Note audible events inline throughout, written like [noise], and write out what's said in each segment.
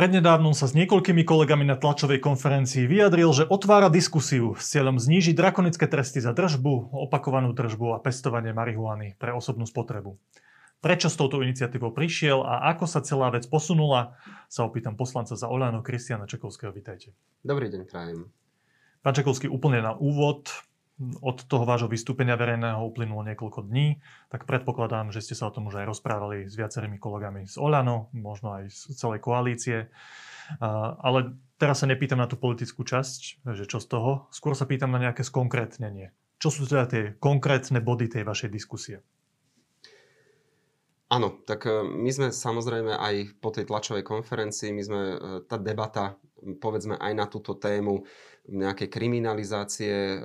Prednedávnom sa s niekoľkými kolegami na tlačovej konferencii vyjadril, že otvára diskusiu s cieľom znížiť drakonické tresty za držbu, opakovanú držbu a pestovanie marihuany pre osobnú spotrebu. Prečo s touto iniciatívou prišiel a ako sa celá vec posunula, sa opýtam poslanca za Oľano Kristiana Čekovského. Vítajte. Dobrý deň, prajem. Pán Čekovský, úplne na úvod od toho vášho vystúpenia verejného uplynulo niekoľko dní, tak predpokladám, že ste sa o tom už aj rozprávali s viacerými kolegami z Olano, možno aj z celej koalície. Ale teraz sa nepýtam na tú politickú časť, že čo z toho, skôr sa pýtam na nejaké skonkrétnenie. Čo sú teda tie konkrétne body tej vašej diskusie? Áno, tak e, my sme samozrejme aj po tej tlačovej konferencii, my sme, e, tá debata, povedzme aj na túto tému nejakej kriminalizácie e,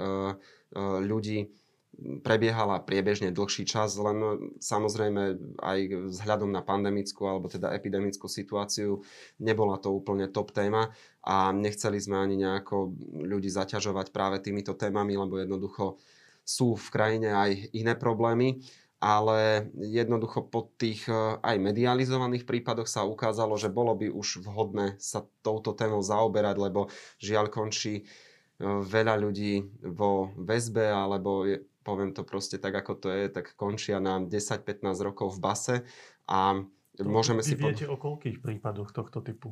ľudí prebiehala priebežne dlhší čas, len samozrejme aj vzhľadom na pandemickú alebo teda epidemickú situáciu nebola to úplne top téma a nechceli sme ani nejako ľudí zaťažovať práve týmito témami, lebo jednoducho sú v krajine aj iné problémy ale jednoducho po tých aj medializovaných prípadoch sa ukázalo, že bolo by už vhodné sa touto témou zaoberať, lebo žiaľ končí veľa ľudí vo väzbe, alebo je, poviem to proste tak, ako to je, tak končia na 10-15 rokov v base a to môžeme si... Viete po... o koľkých prípadoch tohto typu?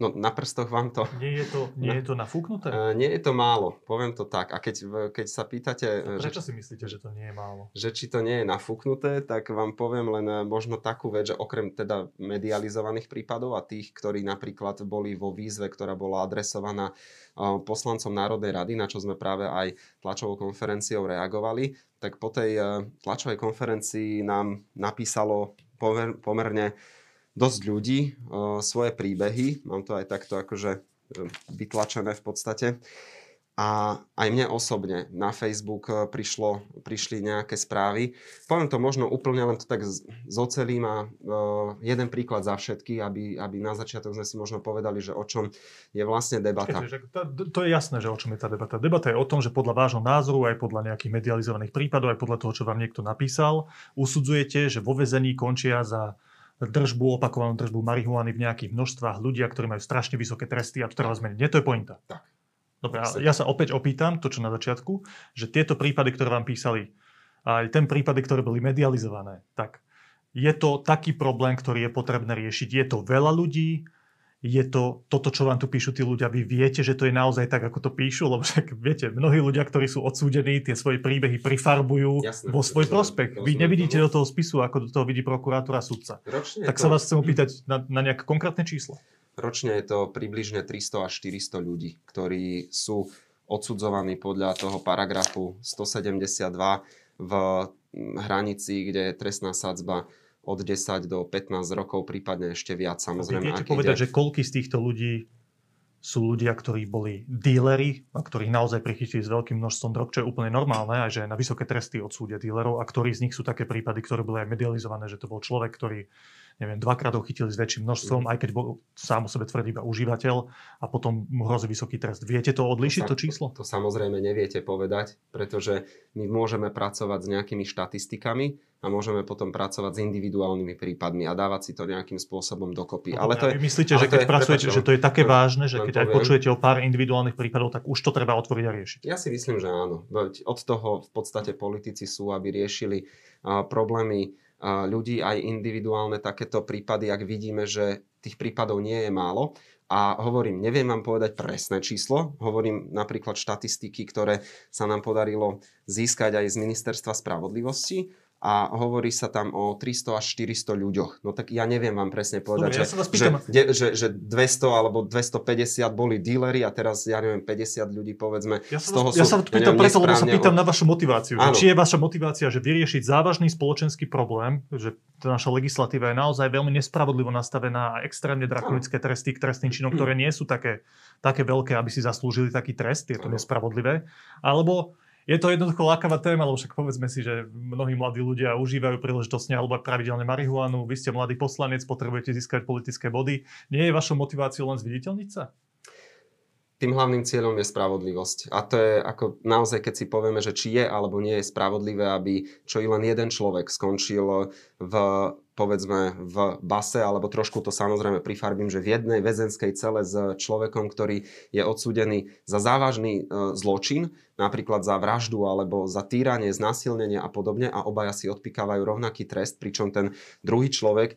No na prstoch vám to... Nie je to, nie je to nafúknuté? Uh, nie je to málo, poviem to tak. A keď, keď sa pýtate... A prečo že, si myslíte, že to nie je málo? Že či to nie je nafúknuté, tak vám poviem len e, možno takú vec, že okrem teda medializovaných prípadov a tých, ktorí napríklad boli vo výzve, ktorá bola adresovaná uh, poslancom Národnej rady, na čo sme práve aj tlačovou konferenciou reagovali, tak po tej uh, tlačovej konferencii nám napísalo pomer, pomerne dosť ľudí svoje príbehy. Mám to aj takto akože e, vytlačené v podstate. A aj mne osobne na Facebook e, prišlo, prišli nejaké správy. Poviem to možno úplne len to tak zocelím a jeden príklad za všetky, aby, aby na začiatok sme si možno povedali, že o čom je vlastne debata. To, to je jasné, že o čom je tá debata. Debata je o tom, že podľa vášho názoru, aj podľa nejakých medializovaných prípadov, aj podľa toho, čo vám niekto napísal, usudzujete, že vo vezení končia za držbu, opakovanú držbu marihuany v nejakých množstvách ľudia, ktorí majú strašne vysoké tresty a to treba zmeniť. Nie, to je pointa. Tak. Dobre, ja sa opäť opýtam, to čo na začiatku, že tieto prípady, ktoré vám písali, aj ten prípady, ktoré boli medializované, tak je to taký problém, ktorý je potrebné riešiť. Je to veľa ľudí, je to toto, čo vám tu píšu tí ľudia, vy viete, že to je naozaj tak, ako to píšu, lebo však viete, mnohí ľudia, ktorí sú odsúdení, tie svoje príbehy prifarbujú Jasné, vo svoj prospech. Vy nevidíte do toho spisu, ako do toho vidí prokurátor a sudca. Ročne tak sa vás chcem opýtať na, na nejaké konkrétne číslo. Ročne je to približne 300 až 400 ľudí, ktorí sú odsudzovaní podľa toho paragrafu 172 v hranici, kde je trestná sadzba od 10 do 15 rokov, prípadne ešte viac. Samozrejme, viete povedať, ide... že koľky z týchto ľudí sú ľudia, ktorí boli díleri a ktorých naozaj prichytili s veľkým množstvom drog, čo je úplne normálne, a že na vysoké tresty odsúdia dílerov a ktorí z nich sú také prípady, ktoré boli aj medializované, že to bol človek, ktorý neviem, dvakrát ho chytili s väčším množstvom, mm. aj keď bol sám o sebe tvrdý iba užívateľ a potom mu hrozí vysoký trest. Viete to odlišiť, to, to číslo? To, to samozrejme neviete povedať, pretože my môžeme pracovať s nejakými štatistikami, a môžeme potom pracovať s individuálnymi prípadmi a dávať si to nejakým spôsobom dokopy. No, ale to je, vy myslíte, že keď je, pracujete, prepáč, že to je také vážne, že keď poviem, aj počujete o pár individuálnych prípadov, tak už to treba otvoriť a riešiť? Ja si myslím, že áno. Od toho v podstate politici sú, aby riešili uh, problémy ľudí, aj individuálne takéto prípady, ak vidíme, že tých prípadov nie je málo. A hovorím, neviem vám povedať presné číslo, hovorím napríklad štatistiky, ktoré sa nám podarilo získať aj z Ministerstva spravodlivosti a hovorí sa tam o 300 až 400 ľuďoch. No tak ja neviem vám presne povedať, Dobre, že, ja že, že, že 200 alebo 250 boli díleri a teraz, ja neviem, 50 ľudí povedzme. Ja sa, z toho ja sú, sa pýtam preto, lebo sa pýtam na vašu motiváciu. Že či je vaša motivácia, že vyriešiť závažný spoločenský problém, že tá naša legislatíva je naozaj veľmi nespravodlivo nastavená a extrémne drakonické tresty k trestným činom, ktoré nie sú také, také veľké, aby si zaslúžili taký trest, je to nespravodlivé. Alebo je to jednoducho lákavá téma, lebo však povedzme si, že mnohí mladí ľudia užívajú príležitosne alebo pravidelne marihuanu. Vy ste mladý poslanec, potrebujete získať politické body. Nie je vašou motiváciou len zviditeľniť sa? Tým hlavným cieľom je spravodlivosť. A to je ako naozaj, keď si povieme, že či je alebo nie je spravodlivé, aby čo i len jeden človek skončil v povedzme v base, alebo trošku to samozrejme prifarbím, že v jednej väzenskej cele s človekom, ktorý je odsúdený za závažný e, zločin, napríklad za vraždu alebo za týranie, znasilnenie a podobne a obaja si odpikávajú rovnaký trest, pričom ten druhý človek e,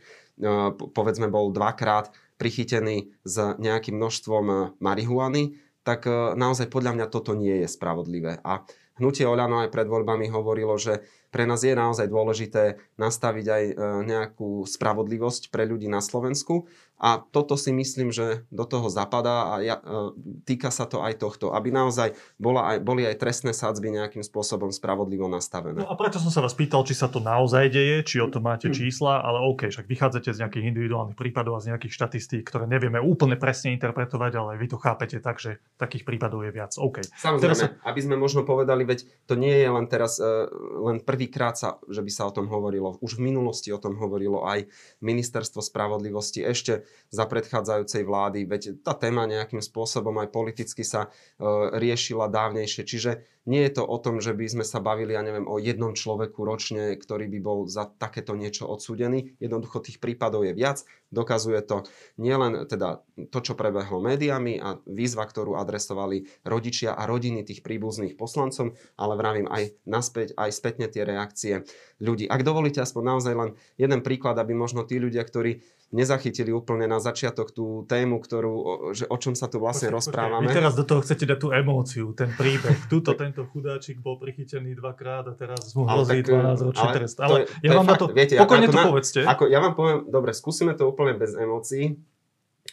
povedzme bol dvakrát prichytený s nejakým množstvom e, marihuany, tak e, naozaj podľa mňa toto nie je spravodlivé. A hnutie Oľano aj pred voľbami hovorilo, že pre nás je naozaj dôležité nastaviť aj e, nejakú spravodlivosť pre ľudí na Slovensku a toto si myslím, že do toho zapadá a ja, e, týka sa to aj tohto, aby naozaj bola aj, boli aj trestné sadzby nejakým spôsobom spravodlivo nastavené. No a preto som sa vás pýtal, či sa to naozaj deje, či o to máte hm. čísla, ale OK, však vychádzate z nejakých individuálnych prípadov a z nejakých štatistík, ktoré nevieme úplne presne interpretovať, ale vy to chápete tak, že takých prípadov je viac. OK. Samozrejme, teraz sa... aby sme možno povedali, veď to nie je len teraz uh, len prvýkrát, sa, že by sa o tom hovorilo. Už v minulosti o tom hovorilo aj Ministerstvo spravodlivosti ešte za predchádzajúcej vlády, veď tá téma nejakým spôsobom aj politicky sa uh, riešila dávnejšie. Čiže nie je to o tom, že by sme sa bavili, ja neviem, o jednom človeku ročne, ktorý by bol za takéto niečo odsúdený. Jednoducho tých prípadov je viac. Dokazuje to nielen teda to, čo prebehlo médiami a výzva, ktorú adresovali rodičia a rodiny tých príbuzných poslancom, ale vravím aj naspäť, aj spätne tie reakcie ľudí. Ak dovolíte aspoň naozaj len jeden príklad, aby možno tí ľudia, ktorí nezachytili úplne na začiatok tú tému, ktorú, že o čom sa tu vlastne počkej, rozprávame. Vy teraz do toho chcete dať tú emóciu, ten príbeh. Tuto tento chudáčik bol prichytený dvakrát a teraz mu hrozí 12 ročný trest. Ale, je, ja vám na to, viete, pokojne to na, povedzte. Ako, ja vám poviem, dobre, skúsime to úplne bez emócií,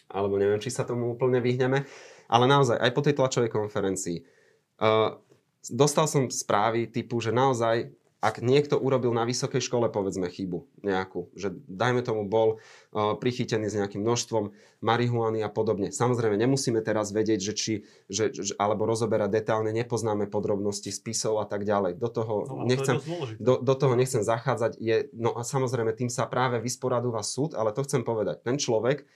alebo neviem, či sa tomu úplne vyhneme, ale naozaj, aj po tej tlačovej konferencii, uh, dostal som správy typu, že naozaj ak niekto urobil na vysokej škole, povedzme, chybu nejakú, že dajme tomu bol uh, prichytený s nejakým množstvom marihuany a podobne. Samozrejme, nemusíme teraz vedieť, že či, že, že, alebo rozoberať detálne, nepoznáme podrobnosti spisov a tak ďalej. Do toho, no, nechcem, to do, do toho nechcem zachádzať. Je, no a samozrejme, tým sa práve vysporadúva súd, ale to chcem povedať. Ten človek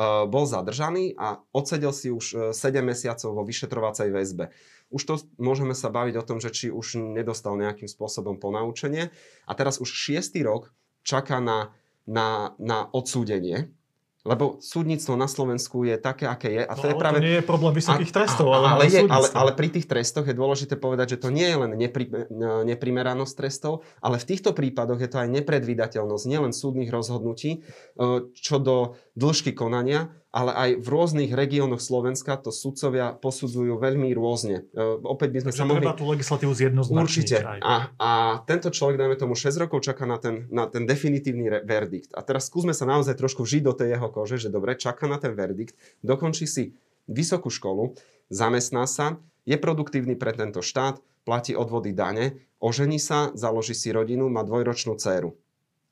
uh, bol zadržaný a odsedel si už uh, 7 mesiacov vo vyšetrovacej väzbe. Už to môžeme sa baviť o tom, že či už nedostal nejakým spôsobom ponaučenie. A teraz už šiestý rok čaká na, na, na odsúdenie. Lebo súdnictvo na Slovensku je také, aké je. A to no, je práve... to nie je problém vysokých a, trestov, ale, ale, je, ale, ale pri tých trestoch je dôležité povedať, že to nie je len nepri, neprimeranosť trestov, ale v týchto prípadoch je to aj nepredvídateľnosť nielen súdnych rozhodnutí, e, čo do dĺžky konania, ale aj v rôznych regiónoch Slovenska to sudcovia posudzujú veľmi rôzne. E, opäť by sme Takže sa mohli... tú legislatívu zjednoznačniť. Určite. A, a tento človek, dajme tomu 6 rokov, čaká na ten, na ten definitívny re- verdikt. A teraz skúsme sa naozaj trošku vžiť do tej jeho kože, že dobre, čaká na ten verdikt, dokončí si vysokú školu, zamestná sa, je produktívny pre tento štát, platí odvody dane, ožení sa, založí si rodinu, má dvojročnú dceru.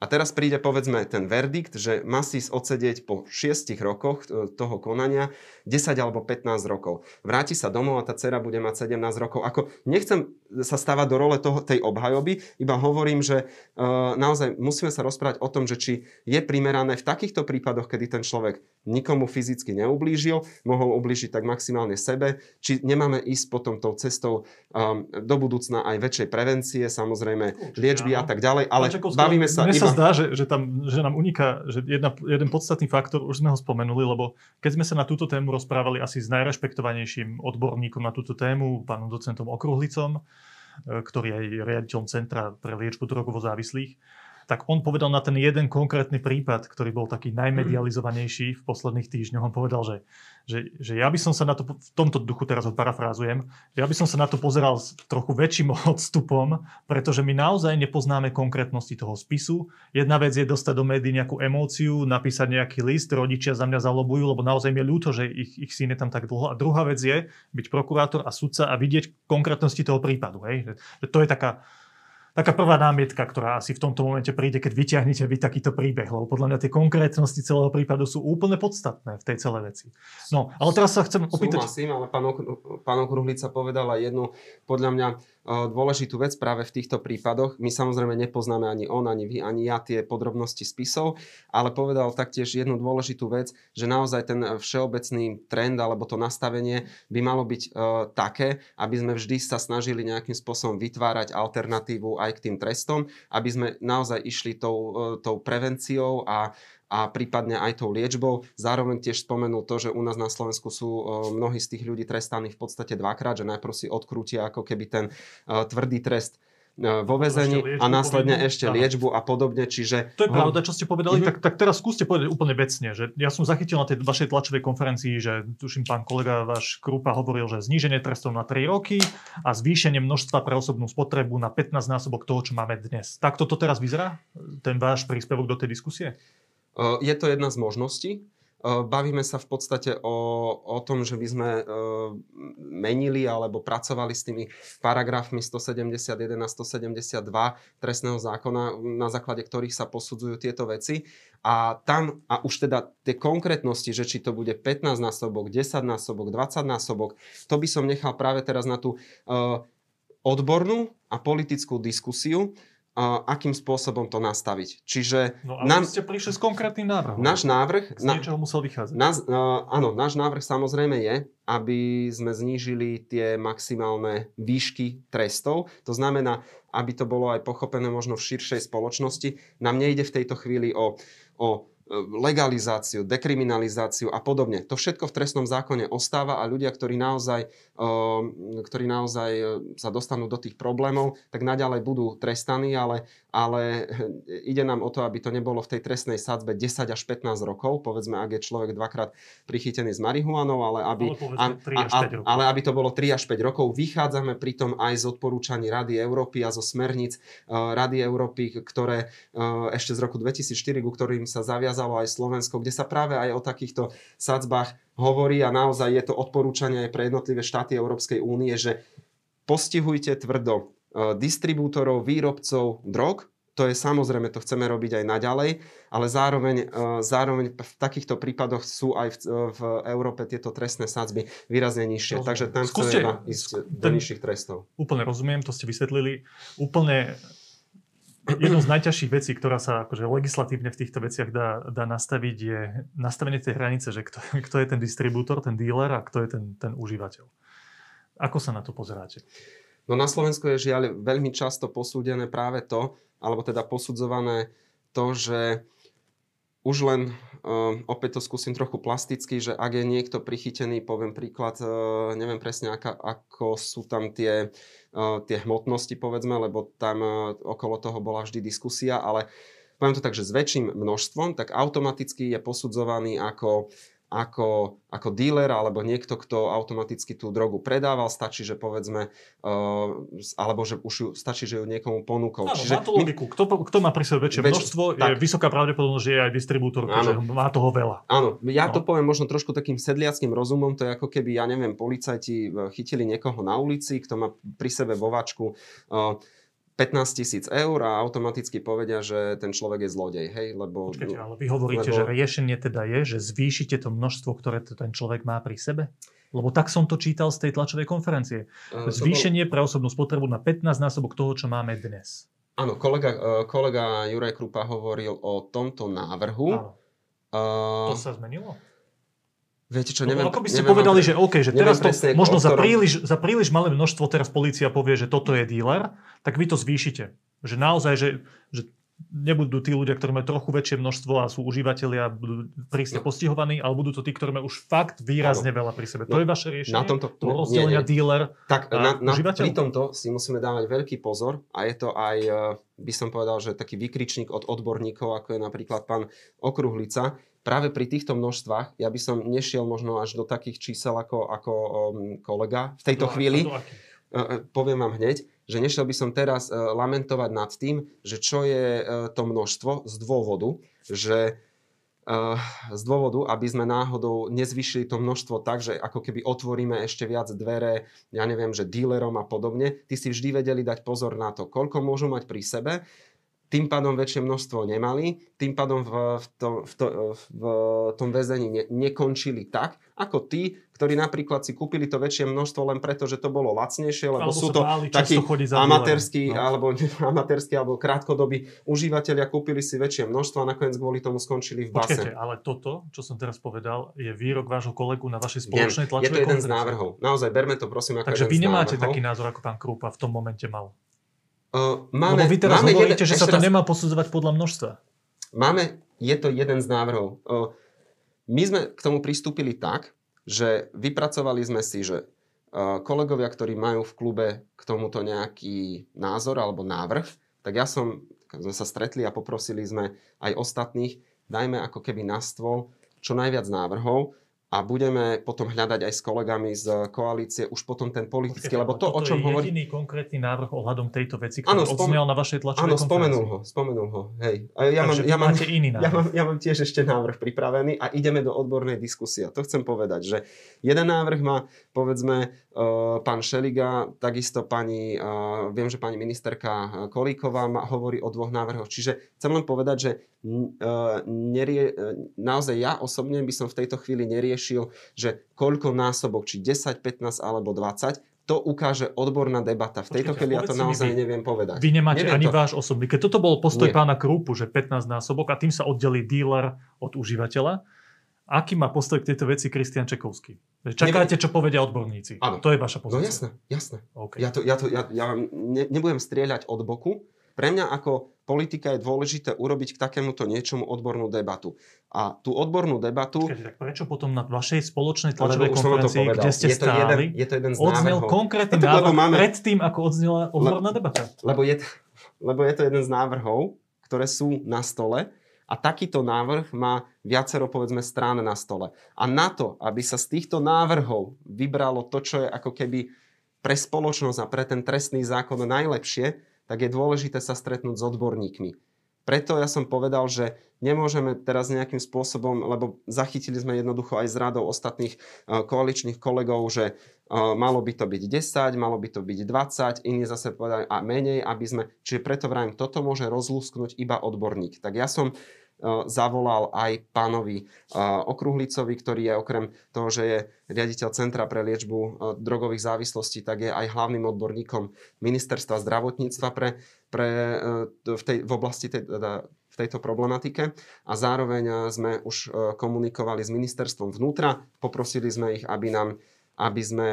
A teraz príde povedzme ten verdikt, že má si odsedieť po 6 rokoch e, toho konania 10 alebo 15 rokov. Vráti sa domov a tá dcera bude mať 17 rokov. Ako nechcem sa stávať do role toho, tej obhajoby, iba hovorím, že uh, naozaj musíme sa rozprávať o tom, že či je primerané v takýchto prípadoch, kedy ten človek nikomu fyzicky neublížil, mohol ublížiť tak maximálne sebe, či nemáme ísť potom tou cestou um, do budúcna aj väčšej prevencie, samozrejme liečby a tak ďalej, ale bavíme sa iba zdá, že, že, tam, že nám uniká že jedna, jeden podstatný faktor, už sme ho spomenuli, lebo keď sme sa na túto tému rozprávali asi s najrešpektovanejším odborníkom na túto tému, pánom docentom Okruhlicom, e, ktorý je riaditeľom Centra pre liečbu drogovo závislých, tak on povedal na ten jeden konkrétny prípad, ktorý bol taký najmedializovanejší v posledných týždňoch. On povedal, že, že, že ja by som sa na to, v tomto duchu teraz ho parafrázujem, ja by som sa na to pozeral s trochu väčším [laughs] odstupom, pretože my naozaj nepoznáme konkrétnosti toho spisu. Jedna vec je dostať do médií nejakú emóciu, napísať nejaký list, rodičia za mňa zalobujú, lebo naozaj mi je ľúto, že ich, ich syn je tam tak dlho. A druhá vec je byť prokurátor a sudca a vidieť konkrétnosti toho prípadu. Hej? Že, že to je taká taká prvá námietka, ktorá asi v tomto momente príde, keď vyťahnete vy takýto príbeh, lebo podľa mňa tie konkrétnosti celého prípadu sú úplne podstatné v tej celej veci. No, ale teraz sa chcem opýtať... Súhlasím, ale pán, pán Okruhlica povedal aj jednu, podľa mňa, dôležitú vec práve v týchto prípadoch. My samozrejme nepoznáme ani on, ani vy, ani ja tie podrobnosti spisov, ale povedal taktiež jednu dôležitú vec, že naozaj ten všeobecný trend alebo to nastavenie by malo byť uh, také, aby sme vždy sa snažili nejakým spôsobom vytvárať alternatívu aj k tým trestom, aby sme naozaj išli tou, uh, tou prevenciou a a prípadne aj tou liečbou. Zároveň tiež spomenul to, že u nás na Slovensku sú e, mnohí z tých ľudí trestaní v podstate dvakrát, že najprv si odkrútia ako keby ten uh, tvrdý trest e, vo väzení a následne povedal. ešte liečbu a podobne. Čiže... To je pravda, čo ste povedali, mm-hmm. tak, tak teraz skúste povedať úplne vecne, že ja som zachytil na tej vašej tlačovej konferencii, že tuším pán kolega váš Krupa hovoril, že zníženie trestov na 3 roky a zvýšenie množstva pre osobnú spotrebu na 15 násobok toho, čo máme dnes. Tak toto teraz vyzerá, ten váš príspevok do tej diskusie? Je to jedna z možností. Bavíme sa v podstate o, o tom, že by sme menili alebo pracovali s tými paragrafmi 171 a 172 trestného zákona, na základe ktorých sa posudzujú tieto veci. A tam, a už teda tie konkrétnosti, že či to bude 15 násobok, 10 násobok, 20 násobok, to by som nechal práve teraz na tú odbornú a politickú diskusiu, akým spôsobom to nastaviť. Čiže no ale nám, ste prišli s konkrétnym návrhom. Náš návrh... Z niečoho musel vychádzať. Nás, uh, áno, náš návrh samozrejme je, aby sme znížili tie maximálne výšky trestov. To znamená, aby to bolo aj pochopené možno v širšej spoločnosti. Nám nejde v tejto chvíli o, o legalizáciu, dekriminalizáciu a podobne. To všetko v trestnom zákone ostáva a ľudia, ktorí naozaj, ehm, ktorí naozaj e, sa dostanú do tých problémov, tak naďalej budú trestaní, ale, ale [laughs] ide nám o to, aby to nebolo v tej trestnej sadzbe 10 až 15 rokov, povedzme, ak je človek dvakrát prichytený s marihuanou, ale aby, ale, a, a, ale aby to bolo 3 až 5 rokov. Vychádzame pritom aj z odporúčaní Rady Európy a zo smerníc uh, Rady Európy, ktoré uh, ešte z roku 2004, ku ktorým sa zaviazalo aj Slovensko, kde sa práve aj o takýchto sadzbách hovorí. A naozaj je to odporúčanie aj pre jednotlivé štáty Európskej únie, že postihujte tvrdo distribútorov, výrobcov drog, to je samozrejme, to chceme robiť aj naďalej, ale zároveň, e, zároveň v takýchto prípadoch sú aj v, v Európe tieto trestné sadzby výrazne nižšie. Rozumiem. Takže tam Skúste, chceme ísť do nižších trestov. Úplne rozumiem, to ste vysvetlili. Úplne jednou z najťažších vecí, ktorá sa akože legislatívne v týchto veciach dá, dá nastaviť, je nastavenie tej hranice, že kto, [laughs] kto je ten distribútor, ten dealer a kto je ten, ten užívateľ. Ako sa na to pozeráte? No na Slovensku je žiaľ veľmi často posúdené práve to, alebo teda posudzované to, že už len, uh, opäť to skúsim trochu plasticky, že ak je niekto prichytený, poviem príklad, uh, neviem presne, aká, ako sú tam tie, uh, tie hmotnosti, povedzme, lebo tam uh, okolo toho bola vždy diskusia, ale poviem to tak, že s väčším množstvom, tak automaticky je posudzovaný ako ako, ako dealer alebo niekto, kto automaticky tú drogu predával, stačí, že povedzme, uh, alebo že už ju, stačí, že ju niekomu ponúkol. Áno, Čiže má to logiku. Kto, kto má pri sebe väčšie väč... množstvo, tak. je vysoká pravdepodobnosť, že je aj distribútor, že má toho veľa. Áno, ja no. to poviem možno trošku takým sedliackým rozumom, to je ako keby, ja neviem, policajti e, chytili niekoho na ulici, kto má pri sebe vo váčku uh, 15 tisíc eur a automaticky povedia, že ten človek je zlodej, hej, lebo... Počkajte, ale vy hovoríte, lebo... že riešenie teda je, že zvýšite to množstvo, ktoré to ten človek má pri sebe? Lebo tak som to čítal z tej tlačovej konferencie. Zvýšenie pre osobnú spotrebu na 15 násobok toho, čo máme dnes. Áno, kolega, uh, kolega Juraj Krupa hovoril o tomto návrhu. Áno. Uh, to sa zmenilo? Viete čo, neviem... Ako by ste neviem, povedali, že OK, že teraz to možno za príliš, za príliš malé množstvo teraz policia povie, že toto je dealer, tak vy to zvýšite. Že naozaj, že, že nebudú tí ľudia, ktorí majú trochu väčšie množstvo a sú užívateľia, budú prísne no. postihovaní, ale budú to tí, ktorí majú už fakt výrazne no. veľa pri sebe. To no. je vaše riešenie? Na tomto, to rozdelenia dealer tak, a na, na, Pri tomto si musíme dávať veľký pozor a je to aj, eh, by som povedal, že taký vykričník od odborníkov, ako je napríklad pán Okruhlica, práve pri týchto množstvách ja by som nešiel možno až do takých čísel ako, ako um, kolega v tejto no, chvíli. Uh, poviem vám hneď, že nešiel by som teraz uh, lamentovať nad tým, že čo je uh, to množstvo z dôvodu, že z dôvodu, aby sme náhodou nezvyšili to množstvo tak, že ako keby otvoríme ešte viac dvere, ja neviem, že dílerom a podobne. Ty si vždy vedeli dať pozor na to, koľko môžu mať pri sebe tým pádom väčšie množstvo nemali, tým pádom v, v, to, v, to, v tom väzení ne, nekončili tak, ako tí, ktorí napríklad si kúpili to väčšie množstvo len preto, že to bolo lacnejšie, lebo alebo sú to takí amatérskí, no. alebo [laughs] amatérskí alebo krátkodobí užívateľia kúpili si väčšie množstvo a nakoniec kvôli tomu skončili v base. Počkajte, ale toto, čo som teraz povedal, je výrok vášho kolegu na vašej spoločnej tlačovej Je to jeden z návrhov. Naozaj, berme to prosím ako Takže vy nemáte taký názor, ako pán Krúpa v tom momente mal. Uh, máme, Lebo vy teraz máme hovoríte, jeden, že sa to raz, nemá posudzovať podľa množstva. Máme, je to jeden z návrhov. Uh, my sme k tomu pristúpili tak, že vypracovali sme si, že uh, kolegovia, ktorí majú v klube k tomuto nejaký názor alebo návrh, tak ja som, sme sa stretli a poprosili sme aj ostatných, dajme ako keby na stôl čo najviac návrhov a budeme potom hľadať aj s kolegami z koalície už potom ten politický, lebo to, o čom je hovorí... jediný konkrétny návrh ohľadom tejto veci, ktorý ano, spom... na vašej tlačovej Áno, spomenul ho, spomenul ho, hej. A ja, mám, ja, mám, iný návrh. ja, mám, ja mám tiež ešte návrh pripravený a ideme do odbornej diskusie. To chcem povedať, že jeden návrh má, povedzme, pán Šeliga, takisto pani, viem, že pani ministerka Kolíková hovorí o dvoch návrhoch. Čiže chcem len povedať, že nerie, naozaj ja osobne by som v tejto chvíli neriešil, že koľko násobok, či 10, 15 alebo 20, to ukáže odborná debata. V tejto chvíli ja to naozaj vy, neviem povedať. Vy nemáte neviem ani to. váš osobný. Keď toto bol postoj Nie. pána Krúpu, že 15 násobok a tým sa oddelí dealer od užívateľa, aký má postoj k tejto veci Kristian Čekovský? Čakáte, čo povedia odborníci. Áno. To je vaša pozícia. No jasné, jasné. Okay. Ja, to, ja, to, ja, ja ne, nebudem strieľať od boku, pre mňa ako politika je dôležité urobiť k takémuto niečomu odbornú debatu. A tú odbornú debatu... Počkajte, tak prečo potom na vašej spoločnej tlačovej konferencii, kde ste je to stáli, jeden, je to jeden z odznel návrhov. konkrétny no, návrh máme, predtým, ako odznela odborná le, debata? Lebo je, lebo je to jeden z návrhov, ktoré sú na stole a takýto návrh má viacero, povedzme, strán na stole. A na to, aby sa z týchto návrhov vybralo to, čo je ako keby pre spoločnosť a pre ten trestný zákon najlepšie, tak je dôležité sa stretnúť s odborníkmi. Preto ja som povedal, že nemôžeme teraz nejakým spôsobom, lebo zachytili sme jednoducho aj z radou ostatných uh, koaličných kolegov, že uh, malo by to byť 10, malo by to byť 20, iní zase povedali a menej, aby sme, čiže preto vrajím, toto môže rozlúsknuť iba odborník. Tak ja som zavolal aj pánovi Okruhlicovi, ktorý je okrem toho, že je riaditeľ Centra pre liečbu drogových závislostí, tak je aj hlavným odborníkom Ministerstva zdravotníctva pre, pre, v, tej, v oblasti tej, teda, v tejto problematike. A zároveň sme už komunikovali s ministerstvom vnútra, poprosili sme ich, aby nám, aby sme,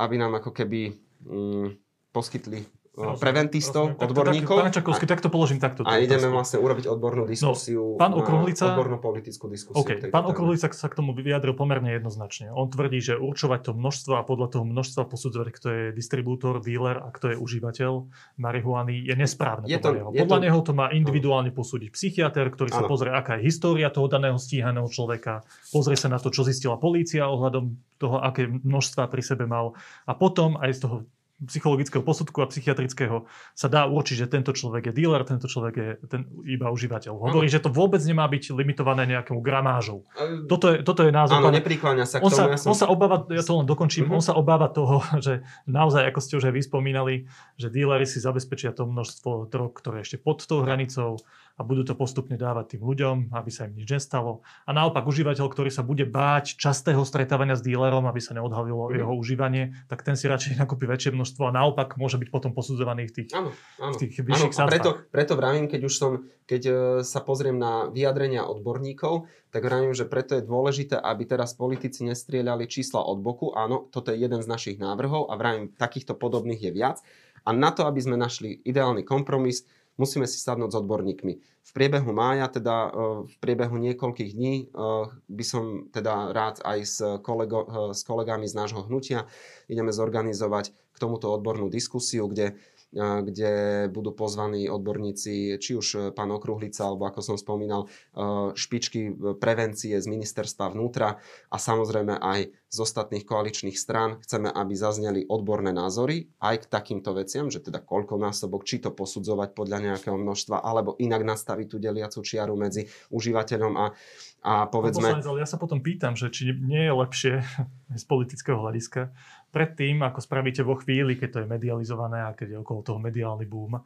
aby nám ako keby mm, poskytli Rozumiem, preventistov, rozumiem. odborníkov. Pán Čakovský, tak to položím takto. A ideme vlastne urobiť odbornú no, diskusiu, no, pán Okruhlica, odbornú politickú diskusiu. Okay, pán Okruhlica sa k tomu vyjadril pomerne jednoznačne. On tvrdí, že určovať to množstvo a podľa toho množstva posudzovať, kto je distribútor, dealer a kto je užívateľ marihuany, je nesprávne. Je podľa, to, neho. podľa to... neho to má individuálne posúdiť psychiatr, ktorý sa ano. pozrie, aká je história toho daného stíhaného človeka, pozrie sa na to, čo zistila polícia ohľadom toho, aké množstva pri sebe mal a potom aj z toho psychologického posudku a psychiatrického sa dá určiť, že tento človek je dealer, tento človek je ten iba užívateľ. Hovorí, že to vôbec nemá byť limitované nejakou gramážou. Toto je, toto je názor. Áno, nepríkláňa sa k on tomu. Sa, ja som... On sa obáva, ja to len dokončím, uh-huh. on sa obáva toho, [laughs] že naozaj, ako ste už aj vyspomínali, že dealery si zabezpečia to množstvo drog, ktoré ešte pod tou hranicou a budú to postupne dávať tým ľuďom, aby sa im nič nestalo. A naopak užívateľ, ktorý sa bude báť častého stretávania s dílerom, aby sa neodhalilo mm. jeho užívanie, tak ten si radšej nakúpi väčšie množstvo a naopak môže byť potom posudzovaný v tých, áno, áno. V tých vyšších áno, a preto, preto vravím, keď už som, keď e, sa pozriem na vyjadrenia odborníkov, tak vravím, že preto je dôležité, aby teraz politici nestrieľali čísla od boku. Áno, toto je jeden z našich návrhov a vravím, takýchto podobných je viac. A na to, aby sme našli ideálny kompromis, musíme si sadnúť s odborníkmi. V priebehu mája, teda e, v priebehu niekoľkých dní e, by som teda rád aj s, kolego, e, s kolegami z nášho hnutia ideme zorganizovať k tomuto odbornú diskusiu, kde kde budú pozvaní odborníci, či už e, pán Okruhlica, alebo ako som spomínal, e, špičky prevencie z ministerstva vnútra a samozrejme aj z ostatných koaličných strán. Chceme, aby zazneli odborné názory aj k takýmto veciam, že teda koľko násobok, či to posudzovať podľa nejakého množstva, alebo inak nastaviť tú deliacu čiaru medzi užívateľom a, a povedzme... Poslanec, ale ja sa potom pýtam, že či nie je lepšie [laughs] z politického hľadiska predtým, ako spravíte vo chvíli, keď to je medializované a keď je okolo toho mediálny boom, e,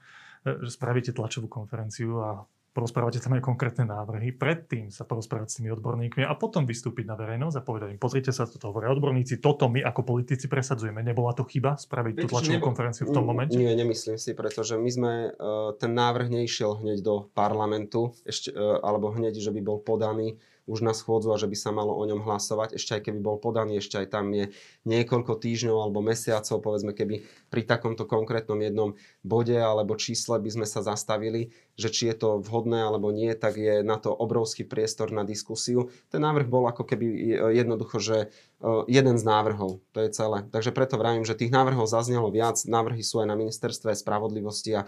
že spravíte tlačovú konferenciu a porozprávate tam aj konkrétne návrhy, predtým sa porozprávať s tými odborníkmi a potom vystúpiť na verejnosť a povedať im, pozrite sa, toto hovoria odborníci, toto my ako politici presadzujeme. Nebola to chyba spraviť tú tlačovú nebo... konferenciu v tom momente? Nie, nemyslím si, pretože my sme, uh, ten návrh neišiel hneď do parlamentu, ešte, uh, alebo hneď, že by bol podaný už na schôdzu a že by sa malo o ňom hlasovať. Ešte aj keby bol podaný, ešte aj tam je niekoľko týždňov alebo mesiacov, povedzme, keby pri takomto konkrétnom jednom bode alebo čísle by sme sa zastavili, že či je to vhodné alebo nie, tak je na to obrovský priestor na diskusiu. Ten návrh bol ako keby jednoducho, že e, jeden z návrhov, to je celé. Takže preto vravím, že tých návrhov zaznelo viac, návrhy sú aj na ministerstve spravodlivosti a e,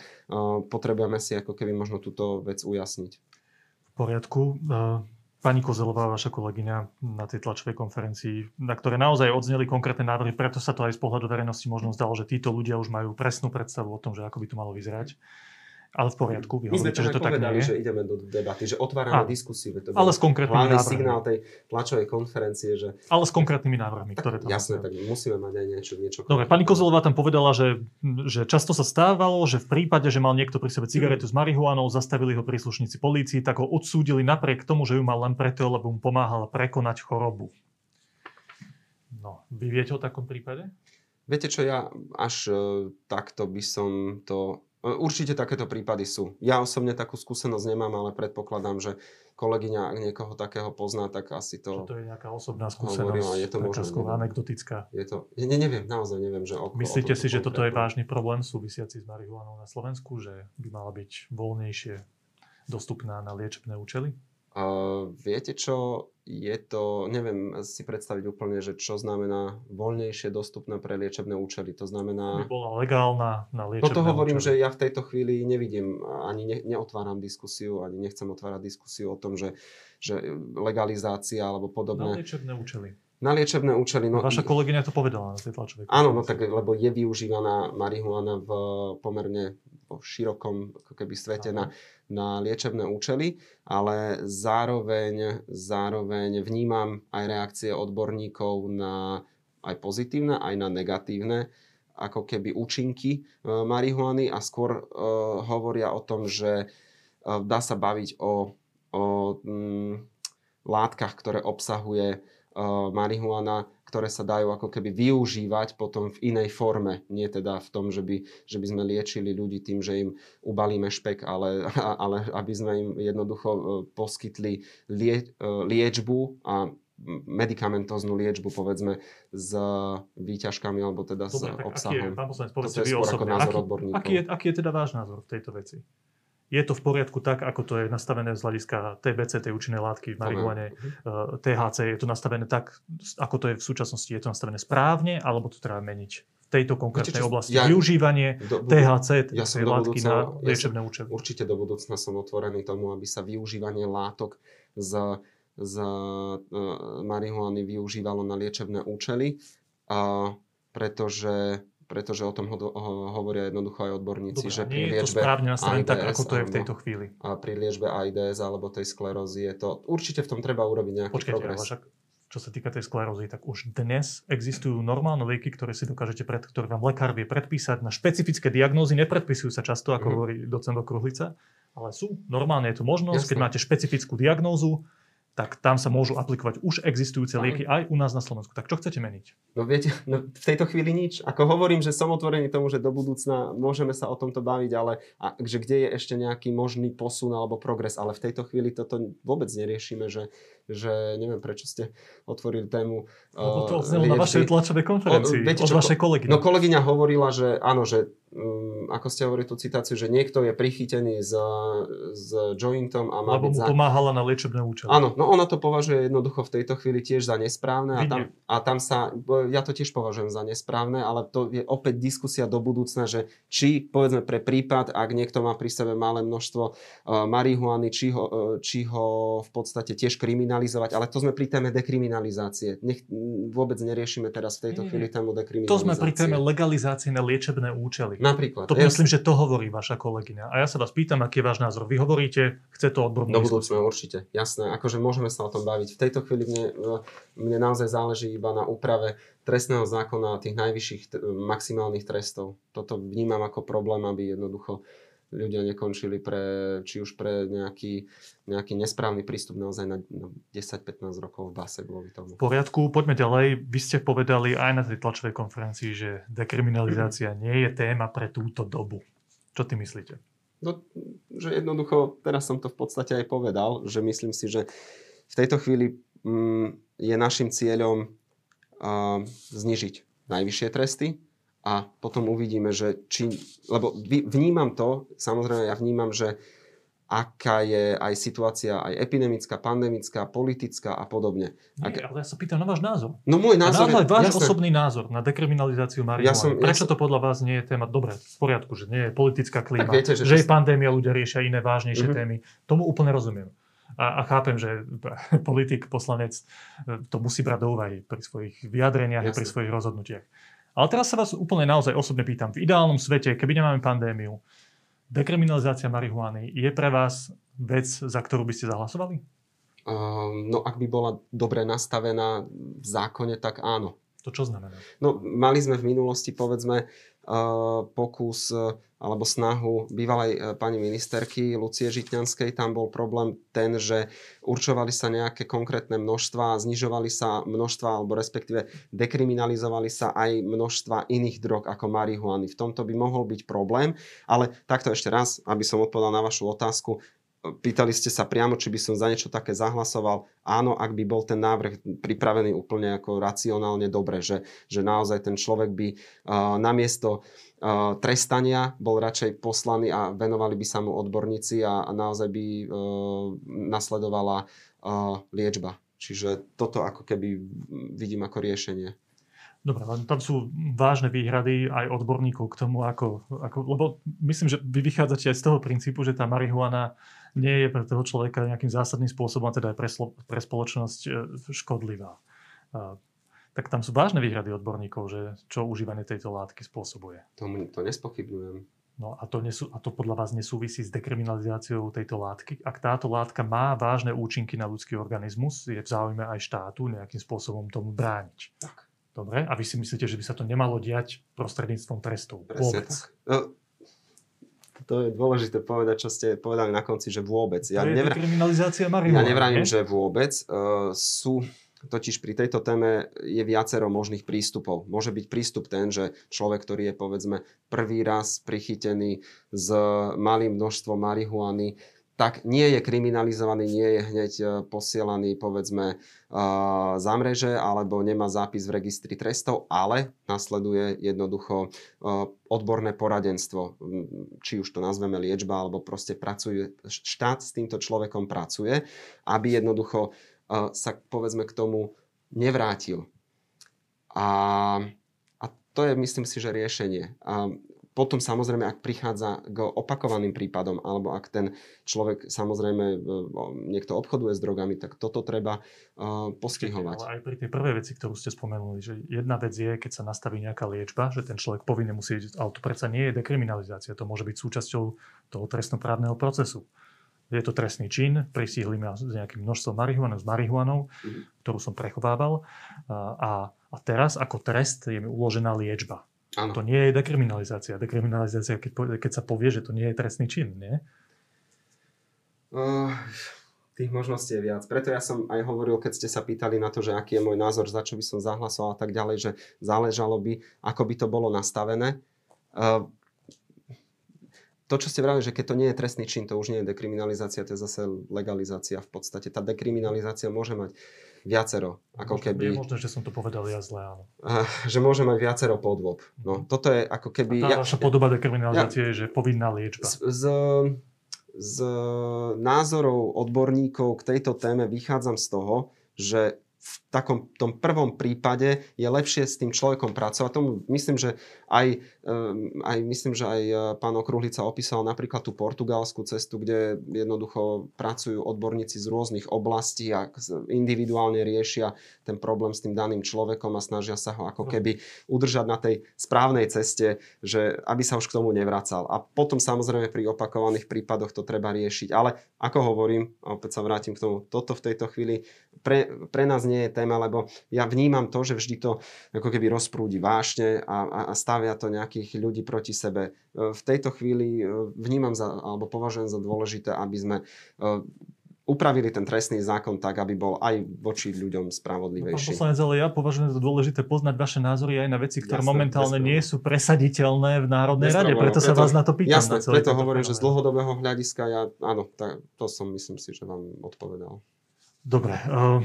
potrebujeme si ako keby možno túto vec ujasniť. V poriadku. Pani Kozelová, vaša kolegyňa na tej tlačovej konferencii, na ktoré naozaj odzneli konkrétne návrhy, preto sa to aj z pohľadu verejnosti možno zdalo, že títo ľudia už majú presnú predstavu o tom, že ako by to malo vyzerať. Ale v poriadku, vy My sme že to povedali, tak nie. že ideme do debaty, že otvárame a, diskusiu. To ale s konkrétnymi návrhmi. signál tej tlačovej konferencie. Že... Ale s konkrétnymi návrhmi, ktoré tam Jasné, tak musíme mať aj niečo. niečo Dobre, pani Kozelová tam povedala, že, že často sa stávalo, že v prípade, že mal niekto pri sebe cigaretu s marihuanou, zastavili ho príslušníci polícii, tak ho odsúdili napriek tomu, že ju mal len preto, lebo mu pomáhala prekonať chorobu. No, vy viete o takom prípade? Viete čo, ja až uh, takto by som to Určite takéto prípady sú. Ja osobne takú skúsenosť nemám, ale predpokladám, že kolegyňa, ak niekoho takého pozná, tak asi to... Čo to je nejaká osobná skúsenosť, hovorím, je to skôr anekdotická. Je to, ne, neviem, naozaj neviem, že... Oko, Myslíte si, že toto je vážny problém súvisiaci s marihuanou na Slovensku, že by mala byť voľnejšie dostupná na liečebné účely? Uh, viete čo, je to, neviem si predstaviť úplne, že čo znamená voľnejšie dostupné pre liečebné účely. To znamená... By bola legálna na liečebné Toto hovorím, účely. že ja v tejto chvíli nevidím, ani ne, neotváram diskusiu, ani nechcem otvárať diskusiu o tom, že, že legalizácia alebo podobné... Na liečebné účely. Na liečebné účely. No, Vaša kolegyňa to povedala na tej tlačovej. Áno, no tak, lebo je využívaná marihuana v pomerne vo širokom ako keby svete na, na liečebné účely, ale zároveň, zároveň vnímam aj reakcie odborníkov na aj pozitívne, aj na negatívne ako keby účinky e, marihuany a skôr uh, hovoria o tom, že uh, dá sa baviť o, o mm, látkach, ktoré obsahuje marihuana, ktoré sa dajú ako keby využívať potom v inej forme. Nie teda v tom, že by, že by sme liečili ľudí tým, že im ubalíme špek, ale, [laughs] ale aby sme im jednoducho e, poskytli lie, e, liečbu a medicamentóznu liečbu, povedzme, s výťažkami alebo teda Dobre, s obsahom. Aký je, pán poslanec, povedzte vy osobne, aký, aký, je, aký je teda váš názor v tejto veci? Je to v poriadku tak, ako to je nastavené z hľadiska TBC, tej účinnej látky v marihuane, eh, THC, je to nastavené tak, ako to je v súčasnosti, je to nastavené správne, alebo to treba meniť v tejto konkrétnej oblasti. Ja, Využívanie do, THC, ja tej látky budúcna, na liečebné ja účely. Určite do budúcna som otvorený tomu, aby sa využívanie látok z, z uh, marihuany využívalo na liečebné účely, uh, pretože pretože o tom ho, ho, hovoria jednoducho aj odborníci, Dobre, že pri liečbe je to správne nastavené tak, ako to je v tejto chvíli. A pri liečbe AIDS alebo tej sklerózy je to, určite v tom treba urobiť nejaký Počkejte, progres. však, čo sa týka tej sklerózy, tak už dnes existujú normálne lieky, ktoré si dokážete, pred, ktoré vám lekár vie predpísať na špecifické diagnózy. Nepredpisujú sa často, ako mm-hmm. hovorí docent Okruhlica, ale sú. Normálne je tu možnosť, Jasne. keď máte špecifickú diagnózu, tak tam sa môžu aplikovať už existujúce lieky aj u nás na Slovensku. Tak čo chcete meniť? No viete, no v tejto chvíli nič. Ako hovorím, že som otvorený tomu, že do budúcna môžeme sa o tomto baviť, ale a, že kde je ešte nejaký možný posun alebo progres, ale v tejto chvíli toto vôbec neriešime, že, že neviem, prečo ste otvorili tému. Lebo to uh, na vašej tlačovej konferencii, o, viete, od čo, vašej kolegyne. No kolegyňa hovorila, že áno, že ako ste hovorili tú citáciu, že niekto je prichytený s, s jointom a má Lebo byť mu za... pomáhala na liečebné účely. Áno, no ona to považuje jednoducho v tejto chvíli tiež za nesprávne a tam, a tam sa, ja to tiež považujem za nesprávne, ale to je opäť diskusia do budúcna, že či povedzme pre prípad, ak niekto má pri sebe malé množstvo uh, marihuany, či ho, uh, či ho v podstate tiež kriminalizovať, ale to sme pri téme dekriminalizácie. Nech, vôbec neriešime teraz v tejto Nie, nie. chvíli tému dekriminalizácie. To sme pri téme legalizácie na liečebné účely. Napríklad. To Ja- myslím, že to hovorí vaša kolegyňa. A ja sa vás pýtam, aký je váš názor. Vy hovoríte, chce to odbornú Do budúcna určite, jasné. Akože môžeme sa o tom baviť. V tejto chvíli mne, mne naozaj záleží iba na úprave trestného zákona a tých najvyšších maximálnych trestov. Toto vnímam ako problém, aby jednoducho ľudia nekončili pre, či už pre nejaký, nejaký nesprávny prístup naozaj na, na 10-15 rokov v base kvôli tomu. V poriadku, poďme ďalej. Vy ste povedali aj na tej tlačovej konferencii, že dekriminalizácia [clears throat] nie je téma pre túto dobu. Čo ty myslíte? No, že jednoducho, teraz som to v podstate aj povedal, že myslím si, že v tejto chvíli mm, je našim cieľom uh, znižiť najvyššie tresty a potom uvidíme, že či... Lebo vnímam to, samozrejme ja vnímam, že aká je aj situácia aj epidemická, pandemická, politická a podobne. Nie, Ak- ale ja sa pýtam na váš názor. No môj Na názor naozaj je... váš jasné. osobný názor na dekriminalizáciu marihuany. Ja som- ja Prečo som- to podľa vás nie je téma? Dobre, v poriadku, že nie je politická klíma, viete, že že, je pandémia, ľudia riešia iné vážnejšie Mhm. témy. Tomu úplne rozumiem. A, a chápem, že [laughs] politik, poslanec e, to musí brať do úvahy pri svojich vyjadreniach a pri Jasne. svojich rozhodnutiach. Ale teraz sa vás úplne naozaj osobne pýtam. V ideálnom svete, keby nemáme pandémiu, dekriminalizácia marihuany je pre vás vec, za ktorú by ste zahlasovali? Um, no ak by bola dobre nastavená v zákone, tak áno. To čo znamená? No, mali sme v minulosti, povedzme, pokus uh, alebo snahu bývalej uh, pani ministerky Lucie Žitňanskej. Tam bol problém ten, že určovali sa nejaké konkrétne množstva, znižovali sa množstva, alebo respektíve dekriminalizovali sa aj množstva iných drog ako marihuany. V tomto by mohol byť problém, ale takto ešte raz, aby som odpovedal na vašu otázku, Pýtali ste sa priamo, či by som za niečo také zahlasoval. Áno, ak by bol ten návrh pripravený úplne ako racionálne dobre, že, že naozaj ten človek by uh, namiesto uh, trestania bol radšej poslaný a venovali by sa mu odborníci a, a naozaj by uh, nasledovala uh, liečba. Čiže toto ako keby vidím ako riešenie. Dobre, len tam sú vážne výhrady aj odborníkov k tomu, ako, ako lebo myslím, že vy vychádzate aj z toho princípu, že tá marihuana nie je pre toho človeka nejakým zásadným spôsobom, a teda aj pre, slo- pre spoločnosť e, škodlivá. A, tak tam sú vážne výhrady odborníkov, že čo užívanie tejto látky spôsobuje. To, to nespochybňujem. No a to, nesú, a to podľa vás nesúvisí s dekriminalizáciou tejto látky? Ak táto látka má vážne účinky na ľudský organizmus, je v záujme aj štátu nejakým spôsobom tomu brániť. Tak. Dobre, a vy si myslíte, že by sa to nemalo diať prostredníctvom trestov? Vôbec. No, to je dôležité povedať, čo ste povedali na konci, že vôbec. Ja, to je nevra- dekriminalizácia ja nevránim, že vôbec. Uh, sú Totiž pri tejto téme je viacero možných prístupov. Môže byť prístup ten, že človek, ktorý je povedzme prvý raz prichytený s malým množstvom marihuany, tak nie je kriminalizovaný, nie je hneď e, posielaný povedzme e, za mreže alebo nemá zápis v registri trestov, ale nasleduje jednoducho e, odborné poradenstvo. Či už to nazveme liečba, alebo proste pracuje, štát s týmto človekom pracuje, aby jednoducho sa povedzme k tomu nevrátil. A, a to je myslím si, že riešenie. A potom samozrejme, ak prichádza k opakovaným prípadom, alebo ak ten človek samozrejme e, niekto obchoduje s drogami, tak toto treba uh, postihovať. Ale aj pri tej prvej veci, ktorú ste spomenuli, že jedna vec je, keď sa nastaví nejaká liečba, že ten človek povinne musí ísť, ale to predsa nie je dekriminalizácia, to môže byť súčasťou toho trestnoprávneho procesu. Je to trestný čin, pristihli ma s nejakým množstvom marihuany, s marihuanou, Mhm. ktorú som prechovával a, a teraz ako trest je mi uložená liečba. Áno. To nie je dekriminalizácia. Dekriminalizácia, keď, keď sa povie, že to nie je trestný čin, nie? Uh, tých možností je viac. Preto ja som aj hovoril, keď ste sa pýtali na to, že aký je môj názor, za čo by som zahlasoval a tak ďalej, že záležalo by, ako by to bolo nastavené. Uh, to, čo ste vravili, že keď to nie je trestný čin, to už nie je dekriminalizácia, to je zase legalizácia v podstate. Tá dekriminalizácia môže mať viacero. Ako možno, keby, je možné, že som to povedal ja zle, áno. Že môže mať viacero podôb. No, toto je ako keby... A tá ja, vaša podoba dekriminalizácie ja, je, že povinná liečba. Z, z, z názorov odborníkov k tejto téme vychádzam z toho, že v takom tom prvom prípade je lepšie s tým človekom pracovať. Tomu myslím, že aj, ehm, aj, myslím, že aj e, pán Okruhlica opísal napríklad tú portugalskú cestu, kde jednoducho pracujú odborníci z rôznych oblastí a individuálne riešia ten problém s tým daným človekom a snažia sa ho ako keby udržať na tej správnej ceste, že aby sa už k tomu nevracal. A potom samozrejme pri opakovaných prípadoch to treba riešiť. Ale ako hovorím, a opäť sa vrátim k tomu, toto v tejto chvíli pre, pre nás nie je téma, lebo ja vnímam to, že vždy to ako keby rozprúdi vášne a, a stavia to nejakých ľudí proti sebe. E, v tejto chvíli e, vnímam za, alebo považujem za dôležité, aby sme e, upravili ten trestný zákon tak, aby bol aj voči ľuďom spravodlivejší. No, poslanec, ale ja považujem za dôležité poznať vaše názory aj na veci, ktoré jasne, momentálne nie sú presaditeľné v Národnej rade. Preto, preto sa vás na to pýtam. Jasne, na preto hovorím, že z dlhodobého hľadiska ja, áno, tak, to som myslím si, že vám odpovedal. Dobre. Uh,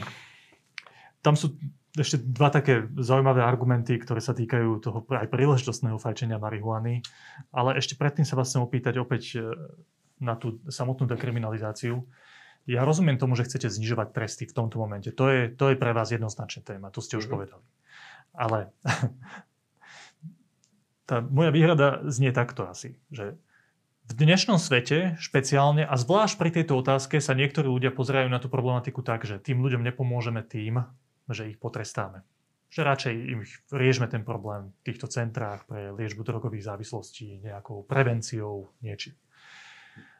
tam sú ešte dva také zaujímavé argumenty, ktoré sa týkajú toho aj príležitostného fajčenia marihuany. Ale ešte predtým sa vás chcem opýtať opäť e, na tú samotnú dekriminalizáciu. Ja rozumiem tomu, že chcete znižovať tresty v tomto momente. To je, to je pre vás jednoznačná téma, to ste už mm-hmm. povedali. Ale [laughs] tá moja výhrada znie takto asi, že v dnešnom svete špeciálne a zvlášť pri tejto otázke sa niektorí ľudia pozerajú na tú problematiku tak, že tým ľuďom nepomôžeme tým, že ich potrestáme. Že radšej im riešme ten problém v týchto centrách pre liečbu drogových závislostí nejakou prevenciou, niečím.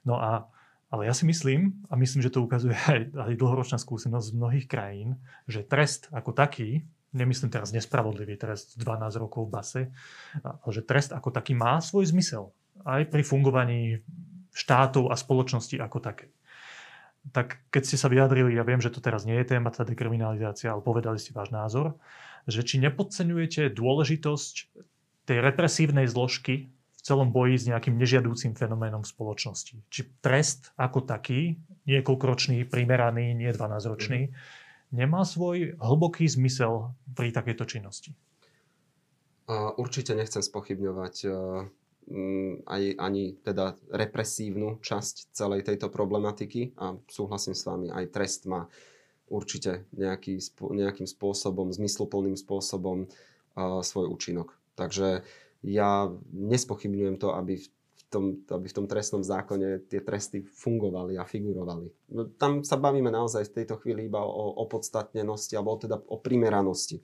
No a, ale ja si myslím, a myslím, že to ukazuje aj, aj dlhoročná skúsenosť z mnohých krajín, že trest ako taký, nemyslím teraz nespravodlivý trest 12 rokov v base, ale že trest ako taký má svoj zmysel aj pri fungovaní štátov a spoločnosti ako také. Tak keď ste sa vyjadrili, ja viem, že to teraz nie je téma, tá dekriminalizácia, ale povedali ste váš názor, že či nepodceňujete dôležitosť tej represívnej zložky v celom boji s nejakým nežiadúcim fenoménom v spoločnosti. Či trest ako taký, niekoľkročný, primeraný, nie 12-ročný, nemá svoj hlboký zmysel pri takejto činnosti? Určite nechcem spochybňovať Mm, aj, ani teda represívnu časť celej tejto problematiky a súhlasím s vami, aj trest má určite nejaký, nejakým spôsobom, zmysluplným spôsobom uh, svoj účinok. Takže ja nespochybňujem to, aby v tom, aby v tom trestnom zákone tie tresty fungovali a figurovali. No, tam sa bavíme naozaj v tejto chvíli iba o opodstatnenosti alebo teda o primeranosti.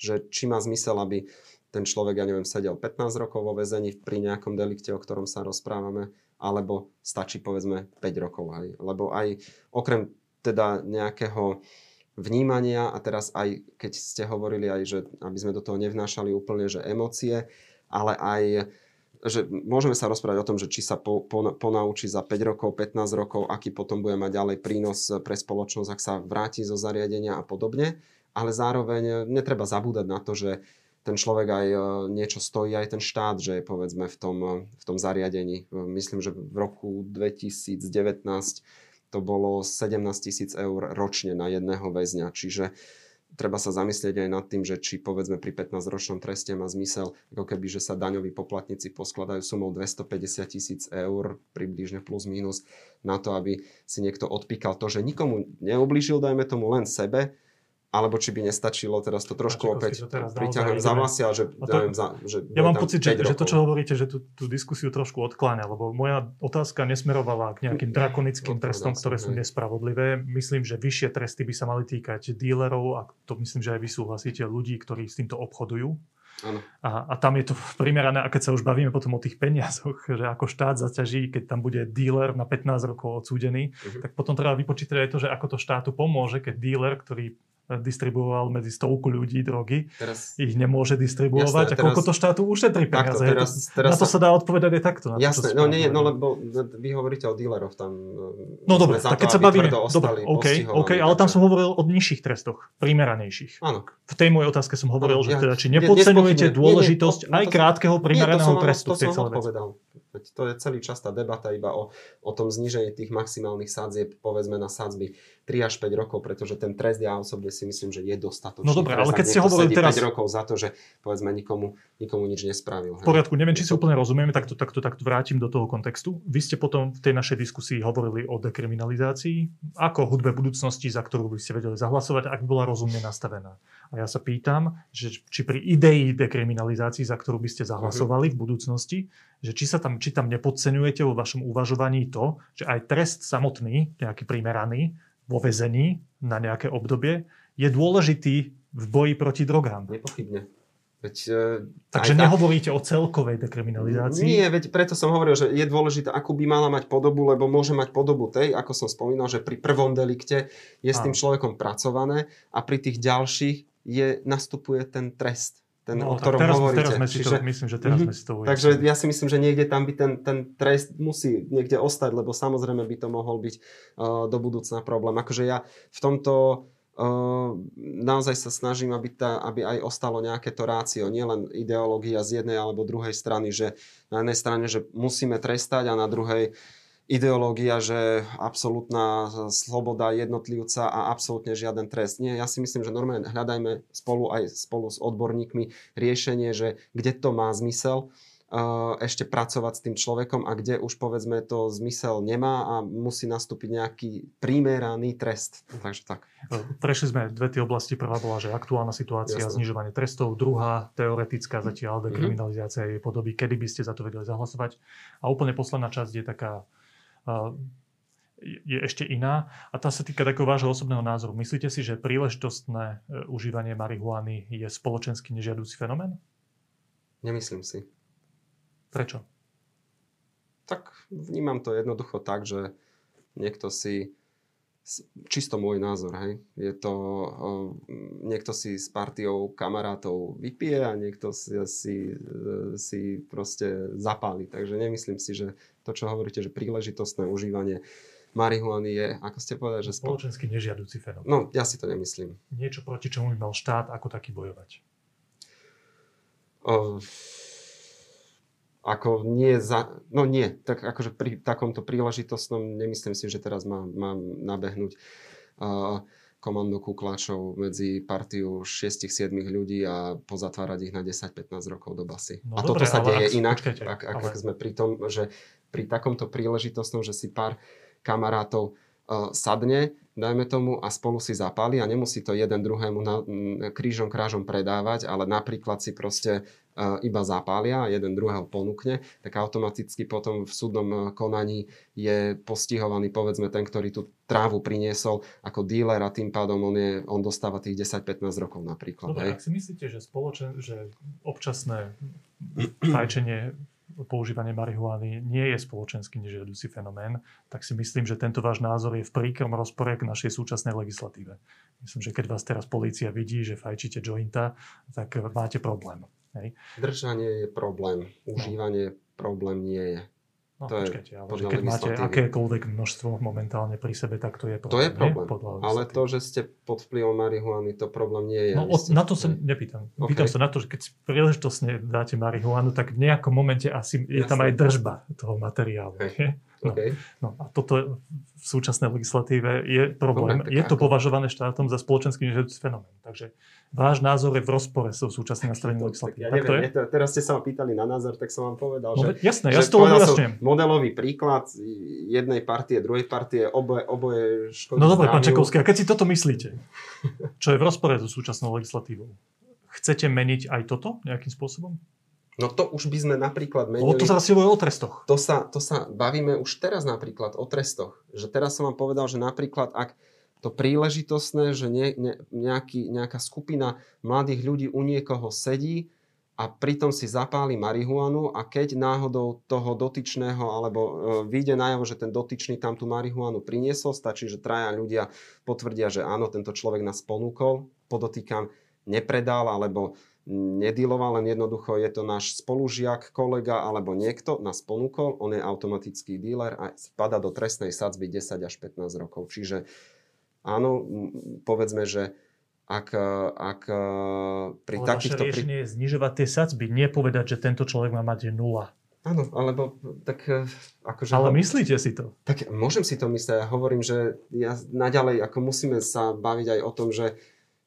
Že či má zmysel, aby ten človek, ja neviem, sedel 15 rokov vo väzení pri nejakom delikte, o ktorom sa rozprávame, alebo stačí povedzme 5 rokov. Aj. Lebo aj okrem teda nejakého vnímania a teraz aj keď ste hovorili aj, že aby sme do toho nevnášali úplne, že emócie, ale aj že môžeme sa rozprávať o tom, že či sa po, po, ponaučí za 5 rokov, 15 rokov, aký potom bude mať ďalej prínos pre spoločnosť, ak sa vráti zo zariadenia a podobne. Ale zároveň netreba zabúdať na to, že ten človek aj e, niečo stojí, aj ten štát, že je povedzme v tom, e, v tom zariadení. E, myslím, že v roku 2019 to bolo 17 tisíc eur ročne na jedného väzňa. Čiže treba sa zamyslieť aj nad tým, že či povedzme pri 15-ročnom treste má zmysel, ako keby, že sa daňoví poplatníci poskladajú sumou 250 tisíc eur, približne plus minus, na to, aby si niekto odpíkal to, že nikomu neublížil, dajme tomu len sebe, alebo či by nestačilo teraz to trošku Pačeko opäť priťahujem za vlasy, že, to, neviem, za, že ja mám pocit, že, že to, čo hovoríte, že tú, tú diskusiu trošku odkláňa, lebo moja otázka nesmerovala k nejakým drakonickým trestom, ktoré sú nespravodlivé. Myslím, že vyššie tresty by sa mali týkať dílerov a to myslím, že aj vy súhlasíte, ľudí, ktorí s týmto obchodujú. A, a tam je to primerané, a keď sa už bavíme potom o tých peniazoch, [laughs] že ako štát zaťaží, keď tam bude díler na 15 rokov odsúdený, uh-huh. tak potom treba vypočítať aj to, že ako to štátu pomôže, keď díler, ktorý distribuoval medzi stovku ľudí drogy, teraz, ich nemôže distribuovať. Jasné, a teraz, koľko to štátu ušetrí peniaze? Takto, teraz, teraz, na to sa dá odpovedať aj takto. Jasné, no nie, no lebo vy hovoríte o díleroch tam. No dobre, tak keď sa bavíme, dobre, OK, OK, ale tam som hovoril o nižších trestoch, primeranejších. Áno. V tej mojej otázke som hovoril, že teda, či nepodceňujete dôležitosť aj krátkeho primeraného trestu v tej celej veci. Veď to je celý čas tá debata iba o, o tom znížení tých maximálnych sadzieb, povedzme na sadzby 3 až 5 rokov, pretože ten trest ja osobne si myslím, že je dostatočný. No dobre, ale keď ste hovorili teraz... 5 rokov za to, že povedzme nikomu, nikomu nič nespravil. V poriadku, neviem, či si úplne rozumieme, tak to, tak, to, tak to vrátim do toho kontextu. Vy ste potom v tej našej diskusii hovorili o dekriminalizácii, ako hudbe budúcnosti, za ktorú by ste vedeli zahlasovať, ak by bola rozumne nastavená. A ja sa pýtam, že či pri idei dekriminalizácii, za ktorú by ste zahlasovali v budúcnosti, že či, sa tam, či tam nepodceňujete vo vašom uvažovaní to, že aj trest samotný, nejaký primeraný, vo vezení na nejaké obdobie, je dôležitý v boji proti drogám. Nepochybne. Veď, e, Takže aj, nehovoríte o celkovej dekriminalizácii? Nie, veď preto som hovoril, že je dôležité, akú by mala mať podobu, lebo môže mať podobu tej, ako som spomínal, že pri prvom delikte je s tým človekom pracované a pri tých ďalších je, nastupuje ten trest ten, no, o ktorom teraz, hovoríte. Teraz sme si Čiže, to, myslím, že teraz mm-hmm. sme si to ujasnili. Takže ja si myslím, že niekde tam by ten, ten trest musí niekde ostať, lebo samozrejme by to mohol byť uh, do budúcna problém. Akože ja v tomto uh, naozaj sa snažím, aby, tá, aby aj ostalo nejaké to rácio, nielen ideológia z jednej alebo druhej strany, že na jednej strane, že musíme trestať a na druhej ideológia, že absolútna sloboda jednotlivca a absolútne žiaden trest. Nie, ja si myslím, že normálne hľadajme spolu aj spolu s odborníkmi riešenie, že kde to má zmysel uh, ešte pracovať s tým človekom a kde už povedzme to zmysel nemá a musí nastúpiť nejaký primeraný trest. Takže tak. Prešli sme dve tie oblasti. Prvá bola, že aktuálna situácia, Jasne. znižovanie trestov. Druhá, teoretická zatiaľ dekriminalizácia jej podoby, kedy by ste za to vedeli zahlasovať. A úplne posledná časť je taká je ešte iná a tá sa týka takého vášho osobného názoru. Myslíte si, že príležitostné e, užívanie marihuany je spoločensky nežiadúci fenomén? Nemyslím si. Prečo? Tak vnímam to jednoducho tak, že niekto si čisto môj názor, hej. Je to, uh, niekto si s partiou kamarátov vypije a niekto si, si, si proste zapáli. Takže nemyslím si, že to, čo hovoríte, že príležitostné užívanie marihuany je, ako ste povedali, že... Spoločensky nežiaduci fenomén. No, ja si to nemyslím. Niečo, proti čomu by mal štát ako taký bojovať? Uh, ako nie za... No nie, tak akože pri takomto príležitostnom nemyslím si, že teraz mám, mám nabehnúť uh, komando kukláčov medzi partiu 6-7 ľudí a pozatvárať ich na 10-15 rokov do basy. No, a dobre, toto sa deje ak, inak, počkajte, ak, ak, ale... ak sme pri tom, že pri takomto príležitostnom, že si pár kamarátov uh, sadne, dajme tomu, a spolu si zapáli a nemusí to jeden druhému na, krížom krážom predávať, ale napríklad si proste iba zapália a jeden druhého ponúkne, tak automaticky potom v súdnom e, konaní je postihovaný povedzme ten, ktorý tú trávu priniesol ako díler a tým pádom on, je, on dostáva tých 10-15 rokov napríklad. Dobre, ak si myslíte, že, spoločen, že občasné [clears throat] fajčenie používanie marihuany nie je spoločensky nežiaducí fenomén, tak si myslím, že tento váš názor je v príkrom rozpore k našej súčasnej legislatíve. Myslím, že keď vás teraz polícia vidí, že fajčíte jointa, tak máte problém. Hej. Držanie je problém, užívanie no. problém nie je. No, to počkajte, ale že keď máte akékoľvek množstvo momentálne pri sebe, tak to je problém. To je problém, ale to, že ste pod vplyvom marihuany, to problém nie je. No, od, na to sa nepýtam. Okay. Pýtam sa na to, že keď príležitosne dáte marihuanu, tak v nejakom momente asi je Jasne. tam aj držba toho materiálu. Okay. No, okay. no a toto v súčasnej legislatíve je problém. Dobre, je to ako... považované štátom za spoločenský nežiaducí fenomén. Takže váš názor je v rozpore so súčasným nastavením [laughs] legislatívy. Ja tak neviem, to je? Teraz ste sa ma pýtali na názor, tak som vám povedal, no, že... Jasné, ja si to uľasňujem. Modelový príklad jednej partie, druhej partie, oboje, oboje škodí No dobre, pán Čakovský, a keď si toto myslíte, čo je v rozpore so súčasnou legislatívou, chcete meniť aj toto nejakým spôsobom? No to už by sme napríklad menili... O to sa o trestoch. To sa, to sa bavíme už teraz napríklad o trestoch. Že teraz som vám povedal, že napríklad ak to príležitostné, že ne, ne, nejaký, nejaká skupina mladých ľudí u niekoho sedí a pritom si zapáli marihuanu a keď náhodou toho dotyčného alebo e, vyjde najavo, že ten dotyčný tam tú marihuanu priniesol, stačí, že traja ľudia potvrdia, že áno, tento človek nás ponúkol, podotýkam, nepredal alebo nediloval, len jednoducho je to náš spolužiak, kolega alebo niekto nás ponúkol, on je automatický dealer a spada do trestnej sadzby 10 až 15 rokov. Čiže áno, povedzme, že ak, ak pri Ale takýchto... Vaše riešenie pri... je znižovať tie sadzby, nie povedať, že tento človek má mať nula Áno, alebo tak e, akože... Ale myslíte si to? Tak môžem si to myslieť. Ja hovorím, že ja naďalej ako musíme sa baviť aj o tom, že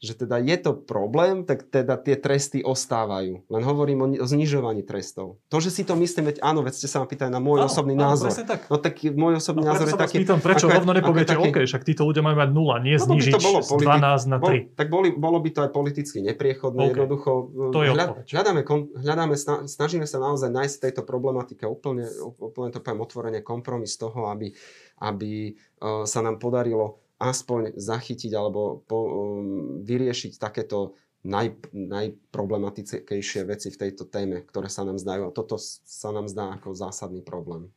že teda je to problém, tak teda tie tresty ostávajú. Len hovorím o, o znižovaní trestov. To, že si to myslím, veď áno, veď ste sa ma pýtali na môj áno, osobný áno, názor. Tak. No tak môj osobný no, názor je taký... Pýtam, prečo ako, rovno nepoviete, OK, však títo ľudia majú mať nula, nie no, znižiť bolo politi- z 12 na 3. Bol, tak boli, bolo by to aj politicky nepriechodné, okay. jednoducho. To je hľad, hľadáme, hľadáme, snažíme sa naozaj nájsť v tejto problematike úplne, úplne to poviem otvorene kompromis toho, aby, aby uh, sa nám podarilo aspoň zachytiť alebo po, um, vyriešiť takéto naj, najproblematickejšie veci v tejto téme, ktoré sa nám zdajú. A toto sa nám zdá ako zásadný problém.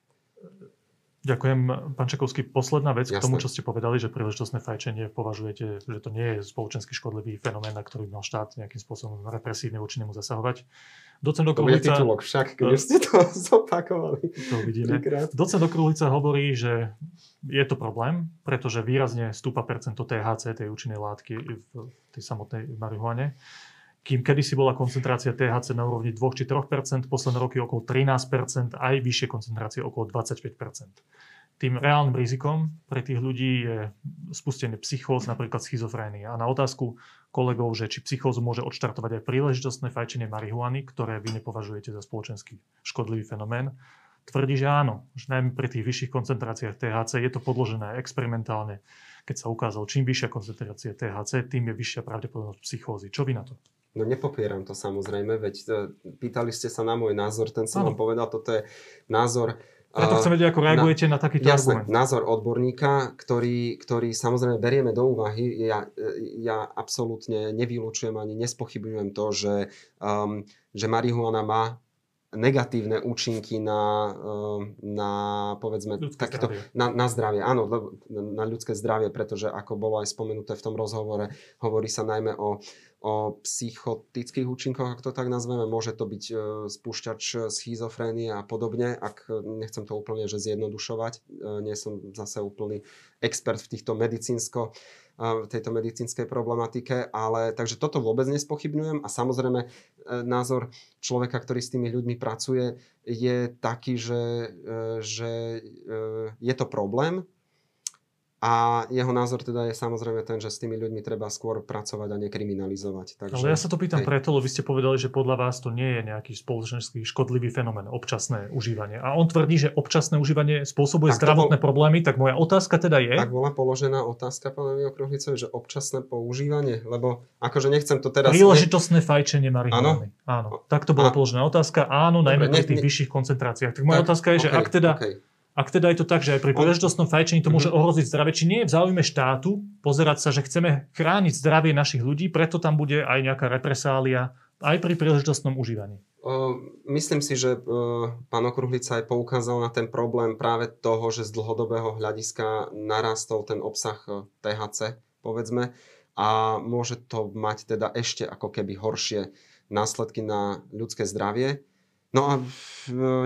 Ďakujem. Pán Čakovský, posledná vec Jasné. k tomu, čo ste povedali, že príležitostné fajčenie považujete, že to nie je spoločensky škodlivý fenomén, na ktorý mal štát nejakým spôsobom represívne voči nemu zasahovať. Docent Okruhlica... To titulok však, keď už ste to [laughs] zopakovali. To vidíme. Docent Okruhlica hovorí, že je to problém, pretože výrazne stúpa percento THC, tej účinnej látky v tej samotnej marihuane kým kedysi bola koncentrácia THC na úrovni 2 či 3 posledné roky okolo 13% aj vyššie koncentrácie okolo 25% Tým reálnym rizikom pre tých ľudí je spustenie psychóz, napríklad schizofrénie. A na otázku kolegov, že či psychózu môže odštartovať aj príležitostné fajčenie marihuany, ktoré vy nepovažujete za spoločenský škodlivý fenomén, tvrdí, že áno, že najmä pri tých vyšších koncentráciách THC je to podložené experimentálne, keď sa ukázalo, čím vyššia koncentrácia THC, tým je vyššia pravdepodobnosť psychózy. Čo vy na to? No nepopieram to samozrejme, veď e, pýtali ste sa na môj názor, ten som ano. vám povedal, toto je názor ja to chcem vedieť, ako reagujete na, na takýto jasné, argument. názor odborníka, ktorý, ktorý samozrejme berieme do úvahy. Ja, ja absolútne nevylučujem ani nespochybňujem to, že, um, že marihuana má negatívne účinky na, um, na povedzme, takéto, na, na zdravie. Áno, na ľudské zdravie, pretože ako bolo aj spomenuté v tom rozhovore, hovorí sa najmä o o psychotických účinkoch, ak to tak nazveme. Môže to byť e, spúšťač schizofrénie a podobne, ak e, nechcem to úplne že zjednodušovať. E, nie som zase úplný expert v týchto medicínsko v tejto medicínskej problematike, ale takže toto vôbec nespochybňujem a samozrejme názor človeka, ktorý s tými ľuďmi pracuje, je taký, že, že je to problém, a jeho názor teda je samozrejme ten, že s tými ľuďmi treba skôr pracovať a nekriminalizovať. Takže, Ale ja sa to pýtam hej. preto, lebo vy ste povedali, že podľa vás to nie je nejaký spoločenský škodlivý fenomén, občasné užívanie. A on tvrdí, že občasné užívanie spôsobuje ak zdravotné bol, problémy, tak moja otázka teda je... Tak bola položená otázka pánovi Okruhlicovi, že občasné používanie, lebo akože nechcem to teraz... Príležitostné ne... fajčenie marihuany. Áno. Áno. Tak to bola a... položená otázka. Áno, najmä pri tých ne... vyšších koncentráciách. Tak moja tak, otázka je, že okay, ak teda... Okay ak teda je to tak, že aj pri príležitostnom fajčení to môže mhm. ohroziť zdravie, či nie je v záujme štátu pozerať sa, že chceme chrániť zdravie našich ľudí, preto tam bude aj nejaká represália aj pri príležitostnom užívaní? Myslím si, že pán Okruhlica aj poukázal na ten problém práve toho, že z dlhodobého hľadiska narastol ten obsah THC, povedzme, a môže to mať teda ešte ako keby horšie následky na ľudské zdravie. No a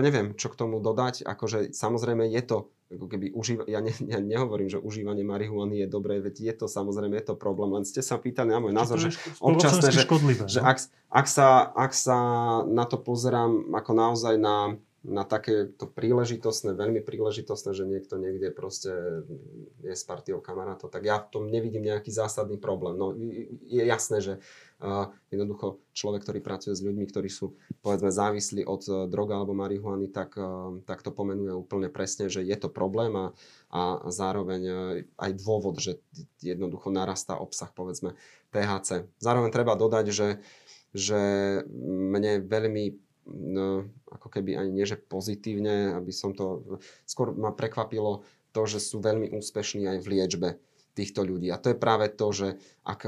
neviem, čo k tomu dodať. Akože samozrejme je to, ako keby užíva, ja, ne, ja nehovorím, že užívanie marihuany je dobré, veď je to samozrejme, je to problém. Len ste sa pýtali na môj názor, že občasné, že, že no? ak, ak, sa, ak sa na to pozerám ako naozaj na na takéto príležitostné, veľmi príležitostné, že niekto niekde proste je s partiou kamarátov, tak ja v tom nevidím nejaký zásadný problém. No, je jasné, že jednoducho človek, ktorý pracuje s ľuďmi, ktorí sú povedzme závislí od uh, droga alebo marihuany, tak, uh, tak to pomenuje úplne presne, že je to problém a, a zároveň uh, aj dôvod, že jednoducho narastá obsah povedzme THC. Zároveň treba dodať, že, že mne veľmi no, ako keby ani nie, že pozitívne, aby som to... Skôr ma prekvapilo to, že sú veľmi úspešní aj v liečbe týchto ľudí. A to je práve to, že ak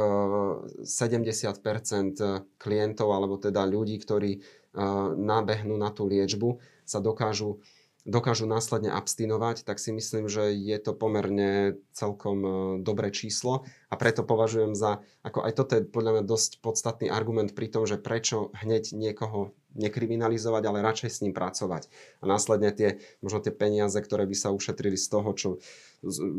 70% klientov, alebo teda ľudí, ktorí nabehnú na tú liečbu, sa dokážu dokážu následne abstinovať, tak si myslím, že je to pomerne celkom e, dobré číslo a preto považujem za, ako aj toto je podľa mňa dosť podstatný argument pri tom, že prečo hneď niekoho nekriminalizovať, ale radšej s ním pracovať. A následne tie, možno tie peniaze, ktoré by sa ušetrili z toho, čo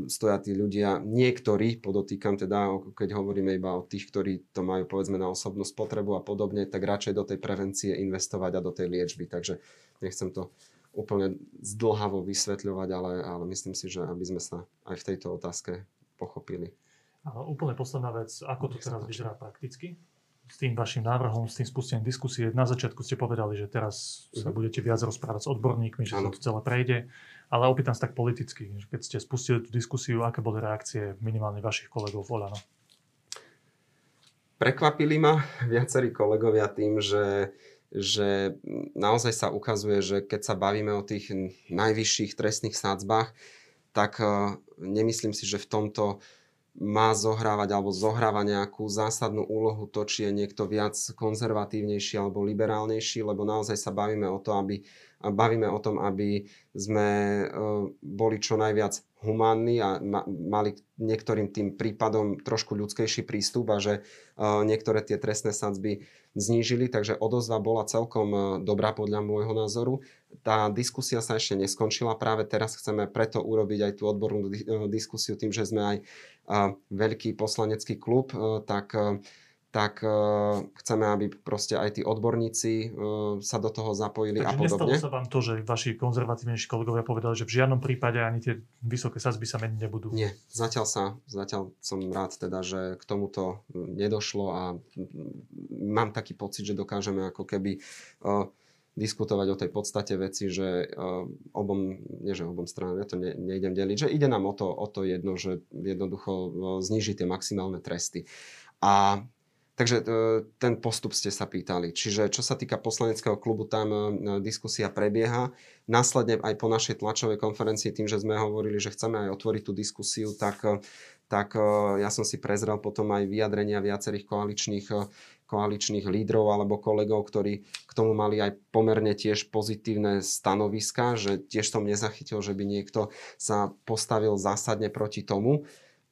stoja tí ľudia, niektorí, podotýkam teda, keď hovoríme iba o tých, ktorí to majú povedzme na osobnú spotrebu a podobne, tak radšej do tej prevencie investovať a do tej liečby. Takže nechcem to úplne zdlhavo vysvetľovať, ale, ale myslím si, že aby sme sa aj v tejto otázke pochopili. A úplne posledná vec, ako to teraz vyzerá prakticky? S tým vašim návrhom, s tým spustením diskusie. Na začiatku ste povedali, že teraz sa uh-huh. budete viac rozprávať s odborníkmi, že ano. sa to celé prejde. Ale opýtam sa tak politicky, že keď ste spustili tú diskusiu, aké boli reakcie minimálne vašich kolegov v Olano? Prekvapili ma viacerí kolegovia tým, že že naozaj sa ukazuje, že keď sa bavíme o tých najvyšších trestných sádzbách, tak e, nemyslím si, že v tomto má zohrávať alebo zohráva nejakú zásadnú úlohu to, či je niekto viac konzervatívnejší alebo liberálnejší, lebo naozaj sa bavíme o to, aby, bavíme o tom, aby sme e, boli čo najviac humánni a mali niektorým tým prípadom trošku ľudskejší prístup a že e, niektoré tie trestné sadzby znížili, takže odozva bola celkom e, dobrá podľa môjho názoru. Tá diskusia sa ešte neskončila, práve teraz chceme preto urobiť aj tú odbornú diskusiu tým, že sme aj veľký poslanecký klub, tak tak uh, chceme, aby proste aj tí odborníci uh, sa do toho zapojili Takže a podobne. Takže sa vám to, že vaši konzervatívnejší kolegovia povedali, že v žiadnom prípade ani tie vysoké sazby sa meniť nebudú? Nie, zatiaľ sa, zatiaľ som rád teda, že k tomuto nedošlo a mám taký pocit, že dokážeme ako keby uh, diskutovať o tej podstate veci, že obom, nie že obom stranám, ja to ne, nejdem deliť, že ide nám o to, o to jedno, že jednoducho znižiť tie maximálne tresty. A Takže e, ten postup ste sa pýtali. Čiže čo sa týka poslaneckého klubu, tam e, diskusia prebieha. Následne aj po našej tlačovej konferencii, tým, že sme hovorili, že chceme aj otvoriť tú diskusiu, tak, e, tak ja som si prezrel potom aj vyjadrenia viacerých koaličných, koaličných lídrov alebo kolegov, ktorí k tomu mali aj pomerne tiež pozitívne stanoviska, že tiež som nezachytil, že by niekto sa postavil zásadne proti tomu.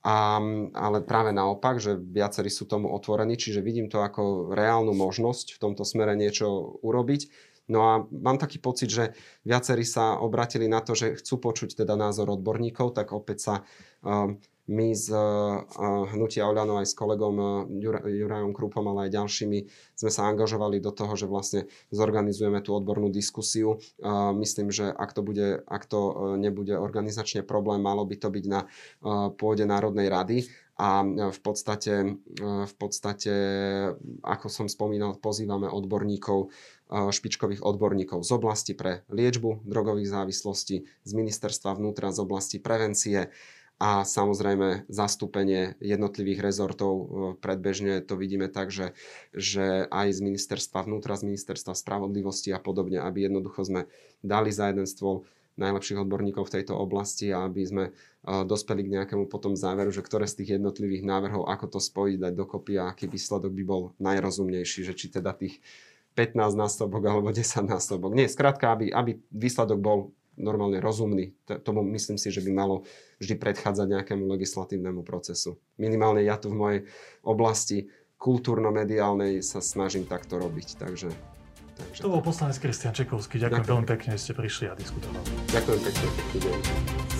A, ale práve naopak, že viacerí sú tomu otvorení, čiže vidím to ako reálnu možnosť v tomto smere niečo urobiť. No a mám taký pocit, že viacerí sa obratili na to, že chcú počuť teda názor odborníkov, tak opäť sa um, my z Hnutia Oľano aj s kolegom Jurajom Krupom, ale aj ďalšími sme sa angažovali do toho, že vlastne zorganizujeme tú odbornú diskusiu. Myslím, že ak to, bude, ak to nebude organizačne problém, malo by to byť na pôde Národnej rady a v podstate, v podstate, ako som spomínal, pozývame odborníkov, špičkových odborníkov z oblasti pre liečbu drogových závislostí, z ministerstva vnútra z oblasti prevencie, a samozrejme zastúpenie jednotlivých rezortov e, predbežne to vidíme tak, že, že aj z ministerstva vnútra, z ministerstva spravodlivosti a podobne, aby jednoducho sme dali za jeden stôl najlepších odborníkov v tejto oblasti a aby sme e, dospeli k nejakému potom záveru, že ktoré z tých jednotlivých návrhov, ako to spojiť, dať dokopy a aký výsledok by bol najrozumnejší, že či teda tých 15 násobok alebo 10 násobok. Nie, skrátka, aby, aby výsledok bol normálne rozumný. Tomu myslím si, že by malo vždy predchádzať nejakému legislatívnemu procesu. Minimálne ja tu v mojej oblasti kultúrno-mediálnej sa snažím takto robiť. Takže, takže to bol poslanec Kristian Čekovský. Ďakujem, Ďakujem veľmi pekne, že ste prišli a diskutovali. Ďakujem pekne.